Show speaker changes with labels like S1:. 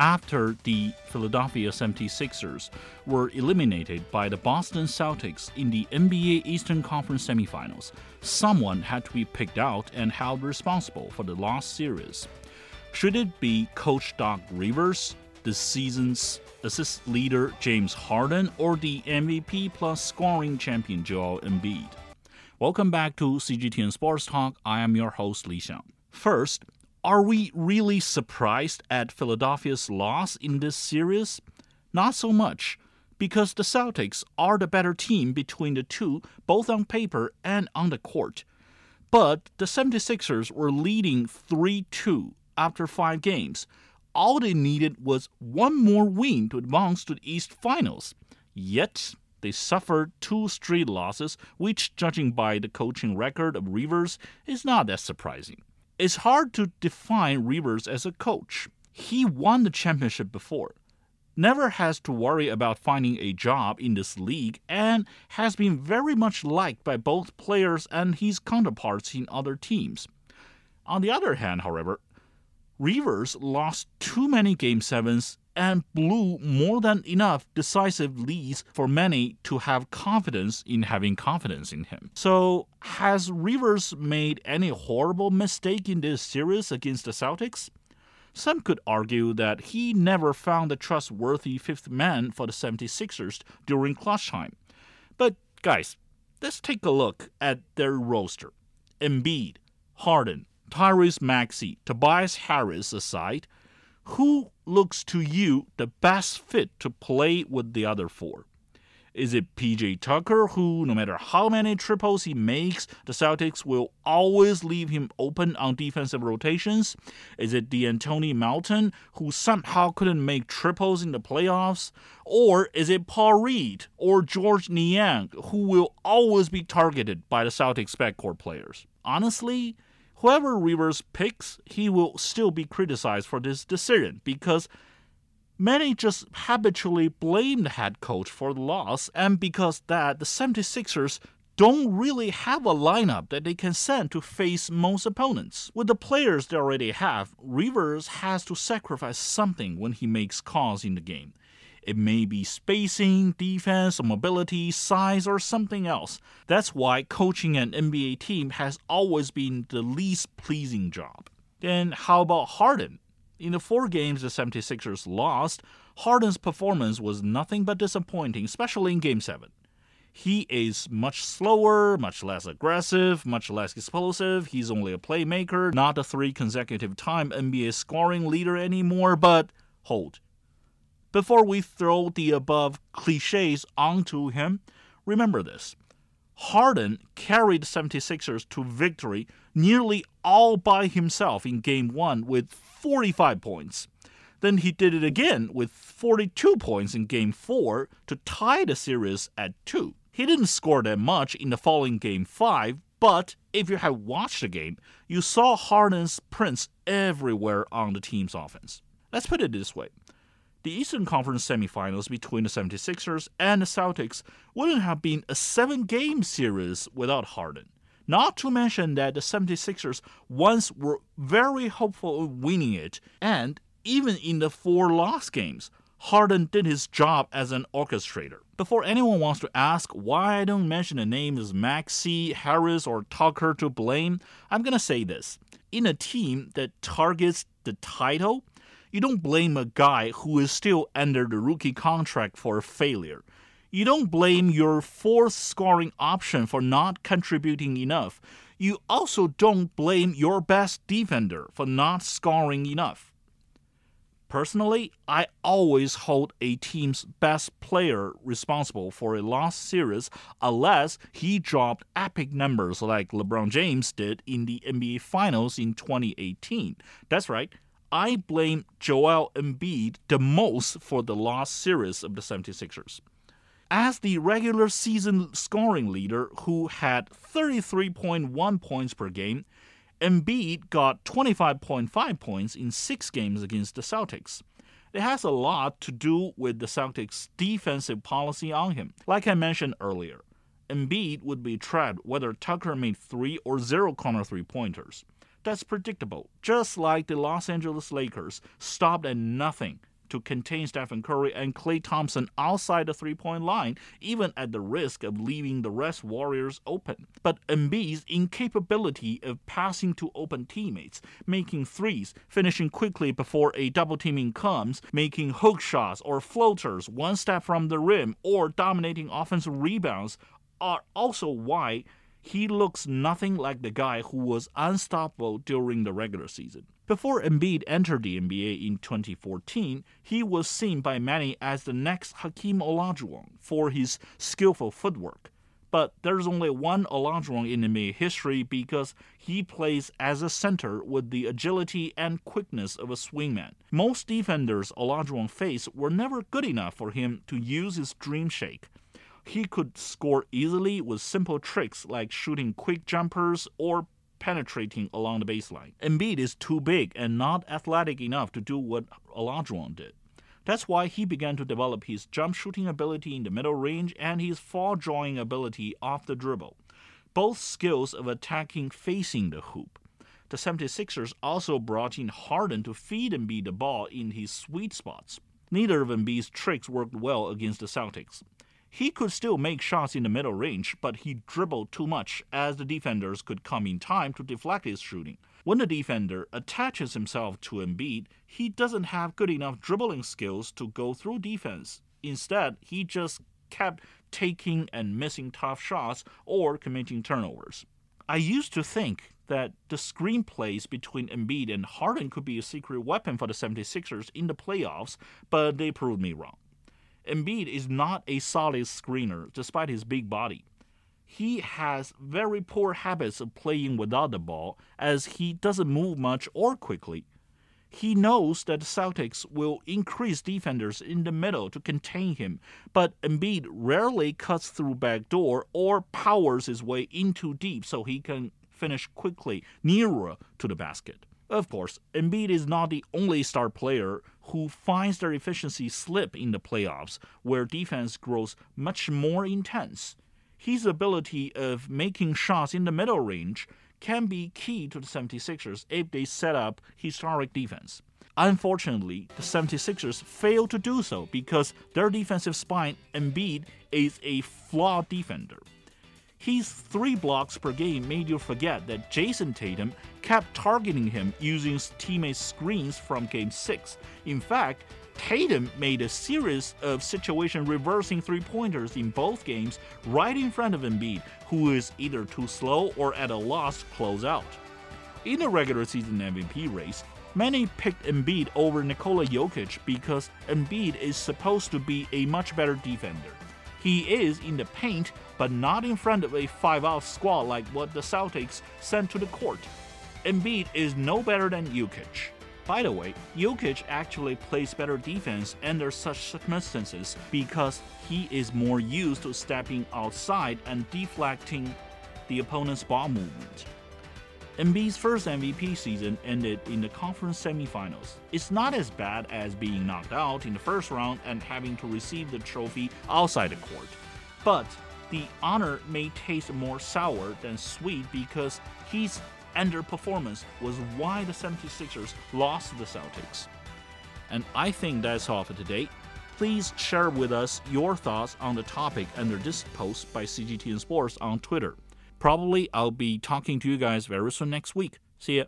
S1: after the Philadelphia 76ers were eliminated by the Boston Celtics in the NBA Eastern Conference semifinals, someone had to be picked out and held responsible for the lost series. Should it be coach Doc Rivers, the season's assist leader James Harden, or the MVP plus scoring champion Joel Embiid? Welcome back to CGTN Sports Talk. I am your host Li Xiang. First, are we really surprised at Philadelphia's loss in this series? Not so much, because the Celtics are the better team between the two, both on paper and on the court. But the 76ers were leading 3 2 after five games. All they needed was one more win to advance to the East Finals. Yet, they suffered two straight losses, which, judging by the coaching record of Rivers, is not that surprising. It's hard to define Rivers as a coach. He won the championship before, never has to worry about finding a job in this league, and has been very much liked by both players and his counterparts in other teams. On the other hand, however, Rivers lost too many Game 7s and blew more than enough decisive leads for many to have confidence in having confidence in him. So, has Rivers made any horrible mistake in this series against the Celtics? Some could argue that he never found a trustworthy fifth man for the 76ers during clutch time. But, guys, let's take a look at their roster. Embiid, Harden, Tyrese Maxey, Tobias Harris aside, who looks to you the best fit to play with the other four? Is it PJ Tucker, who, no matter how many triples he makes, the Celtics will always leave him open on defensive rotations? Is it De'Anthony Melton, who somehow couldn't make triples in the playoffs? Or is it Paul Reed or Georges Niang, who will always be targeted by the Celtics backcourt players? Honestly, whoever Rivers picks, he will still be criticized for this decision because many just habitually blame the head coach for the loss, and because that, the 76ers don't really have a lineup that they can send to face most opponents. With the players they already have, Rivers has to sacrifice something when he makes calls in the game. It may be spacing, defense, or mobility, size, or something else. That's why coaching an NBA team has always been the least pleasing job. Then how about Harden? In the four games the 76ers lost, Harden's performance was nothing but disappointing, especially in Game 7. He is much slower, much less aggressive, much less explosive. He's only a playmaker, not a three consecutive time NBA scoring leader anymore, but hold. Before we throw the above cliches onto him, remember this. Harden carried 76ers to victory nearly all by himself in game 1 with 45 points. Then he did it again with 42 points in game 4 to tie the series at 2. He didn't score that much in the following game 5, but if you have watched the game, you saw Harden's prints everywhere on the team's offense. Let's put it this way the Eastern Conference semifinals between the 76ers and the Celtics wouldn't have been a seven game series without Harden. Not to mention that the 76ers once were very hopeful of winning it, and even in the four lost games, Harden did his job as an orchestrator. Before anyone wants to ask why I don't mention the names Maxey, Harris, or Tucker to blame, I'm gonna say this. In a team that targets the title, you don't blame a guy who is still under the rookie contract for a failure. You don't blame your fourth scoring option for not contributing enough. You also don't blame your best defender for not scoring enough. Personally, I always hold a team's best player responsible for a lost series unless he dropped epic numbers like LeBron James did in the NBA Finals in 2018. That's right, I blame Joel Embiid the most for the lost series of the 76ers. As the regular season scoring leader who had 33.1 points per game, Embiid got 25.5 points in six games against the Celtics. It has a lot to do with the Celtics' defensive policy on him. Like I mentioned earlier, Embiid would be trapped whether Tucker made three or zero corner three pointers. That's predictable, just like the Los Angeles Lakers stopped at nothing to contain Stephen Curry and Klay Thompson outside the three point line, even at the risk of leaving the rest Warriors open. But Embiid's incapability of passing to open teammates, making threes, finishing quickly before a double teaming comes, making hook shots or floaters one step from the rim, or dominating offensive rebounds are also why he looks nothing like the guy who was unstoppable during the regular season. Before Embiid entered the NBA in 2014, he was seen by many as the next Hakeem Olajuwon for his skillful footwork. But there's only one Olajuwon in NBA history because he plays as a center with the agility and quickness of a swingman. Most defenders Olajuwon faced were never good enough for him to use his dream shake he could score easily with simple tricks like shooting quick jumpers or penetrating along the baseline. Embiid is too big and not athletic enough to do what Olajuwon did. That's why he began to develop his jump shooting ability in the middle range and his foul drawing ability off the dribble, both skills of attacking facing the hoop. The 76ers also brought in Harden to feed Embiid the ball in his sweet spots. Neither of Embiid's tricks worked well against the Celtics. He could still make shots in the middle range, but he dribbled too much as the defenders could come in time to deflect his shooting. When the defender attaches himself to Embiid, he doesn't have good enough dribbling skills to go through defense. Instead, he just kept taking and missing tough shots or committing turnovers. I used to think that the screen plays between Embiid and Harden could be a secret weapon for the 76ers in the playoffs, but they proved me wrong. Embiid is not a solid screener despite his big body. He has very poor habits of playing without the ball as he doesn't move much or quickly. He knows that Celtics will increase defenders in the middle to contain him, but Embiid rarely cuts through backdoor or powers his way into deep so he can finish quickly nearer to the basket. Of course, Embiid is not the only star player who finds their efficiency slip in the playoffs, where defense grows much more intense. His ability of making shots in the middle range can be key to the 76ers if they set up historic defense. Unfortunately, the 76ers fail to do so because their defensive spine, Embiid, is a flawed defender. His three blocks per game made you forget that Jayson Tatum kept targeting him using teammate screens from Game 6. In fact, Tatum made a series of situation reversing three pointers in both games right in front of Embiid, who is either too slow or at a loss to close out. In the regular season MVP race, many picked Embiid over Nikola Jokic because Embiid is supposed to be a much better defender. He is in the paint, but not in front of a 5 out squad like what the Celtics sent to the court. Embiid is no better than Jokic. By the way, Jokic actually plays better defense under such circumstances because he is more used to stepping outside and deflecting the opponent's ball movement. Embiid's first MVP season ended in the conference semifinals. It's not as bad as being knocked out in the first round and having to receive the trophy outside the court. But the honor may taste more sour than sweet because his underperformance was why the 76ers lost the Celtics. And I think that's all for today. Please share with us your thoughts on the topic under this post by CGTN Sports on Twitter. Probably I'll be talking to you guys very soon next week. See ya.